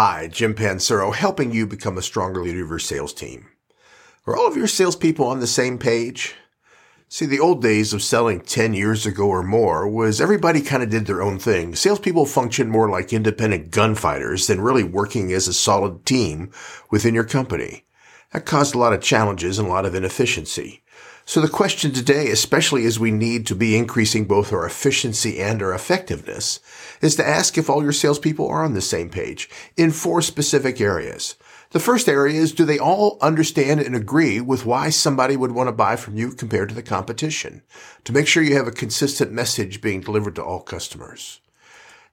Hi, Jim Pancero, helping you become a stronger leader of your sales team. Are all of your salespeople on the same page? See, the old days of selling 10 years ago or more was everybody kind of did their own thing. Salespeople functioned more like independent gunfighters than really working as a solid team within your company. That caused a lot of challenges and a lot of inefficiency. So the question today, especially as we need to be increasing both our efficiency and our effectiveness, is to ask if all your salespeople are on the same page in four specific areas. The first area is do they all understand and agree with why somebody would want to buy from you compared to the competition? To make sure you have a consistent message being delivered to all customers.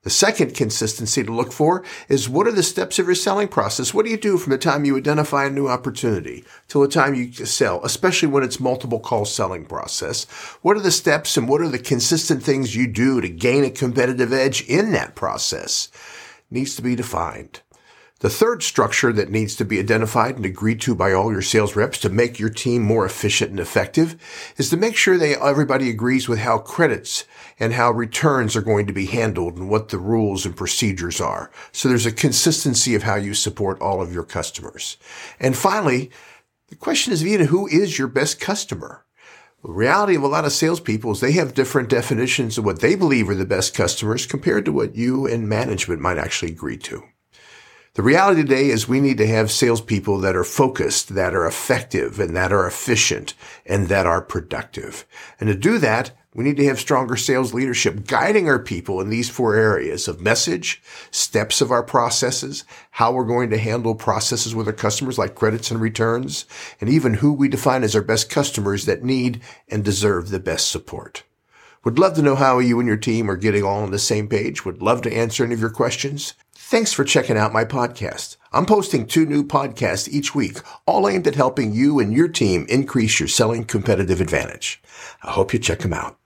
The second consistency to look for is what are the steps of your selling process? What do you do from the time you identify a new opportunity till the time you sell, especially when it's multiple call selling process? What are the steps and what are the consistent things you do to gain a competitive edge in that process? Needs to be defined. The third structure that needs to be identified and agreed to by all your sales reps to make your team more efficient and effective is to make sure they everybody agrees with how credits and how returns are going to be handled and what the rules and procedures are. So there's a consistency of how you support all of your customers. And finally, the question is, Vita, who is your best customer? The reality of a lot of salespeople is they have different definitions of what they believe are the best customers compared to what you and management might actually agree to. The reality today is we need to have salespeople that are focused, that are effective, and that are efficient, and that are productive. And to do that, we need to have stronger sales leadership guiding our people in these four areas of message, steps of our processes, how we're going to handle processes with our customers like credits and returns, and even who we define as our best customers that need and deserve the best support. Would love to know how you and your team are getting all on the same page. Would love to answer any of your questions. Thanks for checking out my podcast. I'm posting two new podcasts each week, all aimed at helping you and your team increase your selling competitive advantage. I hope you check them out.